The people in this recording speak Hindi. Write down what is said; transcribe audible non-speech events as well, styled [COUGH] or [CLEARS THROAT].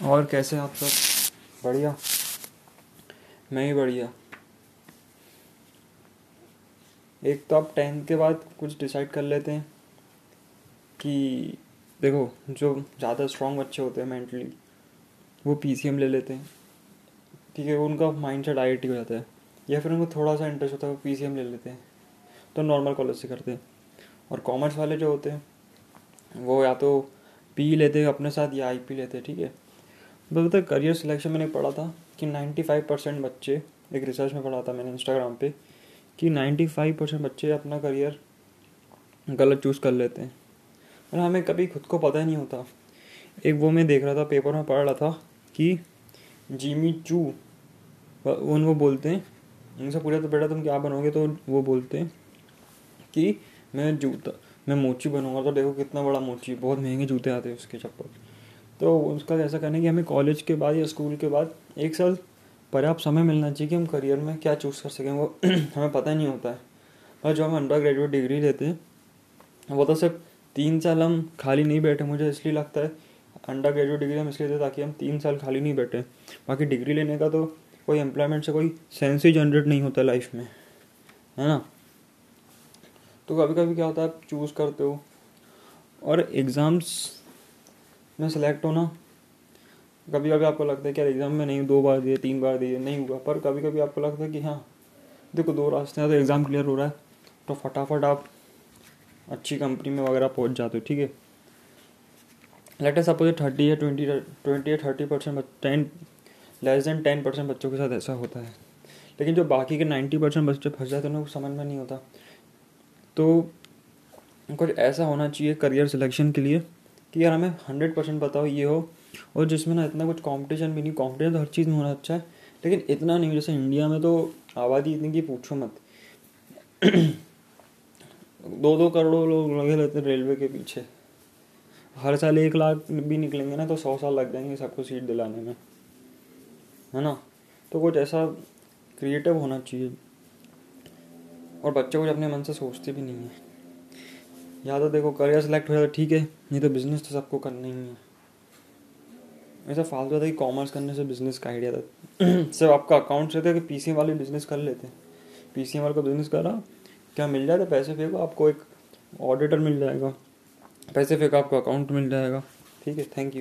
और कैसे आप सब? बढ़िया। मैं ही बढ़िया। एक तो आप टेंथ के बाद कुछ डिसाइड कर लेते हैं कि देखो, जो ज़्यादा स्ट्रॉन्ग बच्चे होते हैं मेंटली वो पीसीएम ले लेते हैं। ठीक है, उनका माइंड सेट आई हो जाता है। या फिर उनको थोड़ा सा इंटरेस्ट होता है, वो पीसीएम ले लेते हैं। तो नॉर्मल कॉलेज से करते हैं। और कॉमर्स वाले जो होते हैं, वो या तो पी लेते हैं अपने साथ या आई पी लेते हैं, ठीक है? तो पता करियर सिलेक्शन मैंने पढ़ा था कि 95 परसेंट बच्चे, एक रिसर्च में पढ़ा था मैंने इंस्टाग्राम पे, कि 95 परसेंट बच्चे अपना करियर गलत चूज़ कर लेते हैं। और हमें कभी खुद को पता ही नहीं होता। एक वो मैं देख रहा था पेपर में पढ़ रहा था कि जीमी चू उन वो बोलते हैं उनसे पूछा तो बेटा तुम क्या बनोगे? तो वो बोलते हैं कि मैं जूता, मैं मोची बनूँगा। तो देखो कितना बड़ा मोची, बहुत महँगे जूते आते हैं उसके चप्पल। तो उसका ऐसा करना है कि हमें कॉलेज के बाद या स्कूल के बाद एक साल पर्याप्त समय मिलना चाहिए कि हम करियर में क्या चूज़ कर सकें। वो [CLEARS THROAT] हमें पता नहीं होता है। और जो हम अंडर ग्रेजुएट डिग्री लेते हैं, वो तो सिर्फ़ तीन साल हम खाली नहीं बैठे, मुझे इसलिए लगता है अंडर ग्रेजुएट डिग्री हम इसलिए लेते ताकि हम तीन साल खाली नहीं बैठे। बाकी डिग्री लेने का तो कोई एम्प्लॉयमेंट से कोई सेंस ही जनरेट नहीं होता लाइफ में, है ना? तो कभी कभी क्या होता है, आप चूज़ करते हो। और एग्ज़ाम्स में सेलेक्ट होना कभी कभी आपको लगता है कि यार एग्ज़ाम में नहीं, दो बार दिए, तीन बार दिए, नहीं हुआ। पर कभी कभी आपको लगता है कि हाँ देखो दो रास्ते हैं तो एग्ज़ाम क्लियर हो रहा है तो फटाफट आप अच्छी कंपनी में वगैरह पहुँच जाते हो, ठीक है? लेट है सपोज़ थर्टी या ट्वेंटी ट्वेंटी या thirty percent ten less than ten percent बच्चों के साथ ऐसा होता है। लेकिन जो बाकी के नाइन्टी परसेंट बच्चे फंस जाते हैं उनको समझ में नहीं होता। तो कुछ ऐसा होना चाहिए करियर सिलेक्शन के लिए कि यार हमें हंड्रेड परसेंट पता हो ये हो। और जिसमें ना इतना कुछ कॉम्पिटिशन भी नहीं कंपटीशन तो हर चीज़ में होना अच्छा है, लेकिन इतना नहीं, जैसे इंडिया में तो आबादी इतनी की पूछो मत। दो दो करोड़ लोग लगे रहते हैं रेलवे के पीछे। हर साल एक लाख भी निकलेंगे ना तो सौ साल लग जाएँगे सबको सीट दिलाने में। है ना? तो कुछ ऐसा क्रिएटिव होना चाहिए। और बच्चे कुछ अपने मन से सोचते भी नहीं है। या तो देखो करियर सेलेक्ट हो जाए तो ठीक है, नहीं तो बिज़नेस तो सबको करना ही है। ऐसा फालतू था कि कॉमर्स करने से बिज़नेस का आइडिया था। सिर्फ़ आपका अकाउंट रहता है कि एम [CLEARS THROAT] वाले बिज़नेस कर लेते हैं। पी सी वाले का बिज़नेस कर रहा क्या मिल जाए तो पैसे फेंको, आपको एक ऑडिटर मिल जाएगा। पैसे फेंको, आपको अकाउंट मिल जाएगा। ठीक है थैंक यू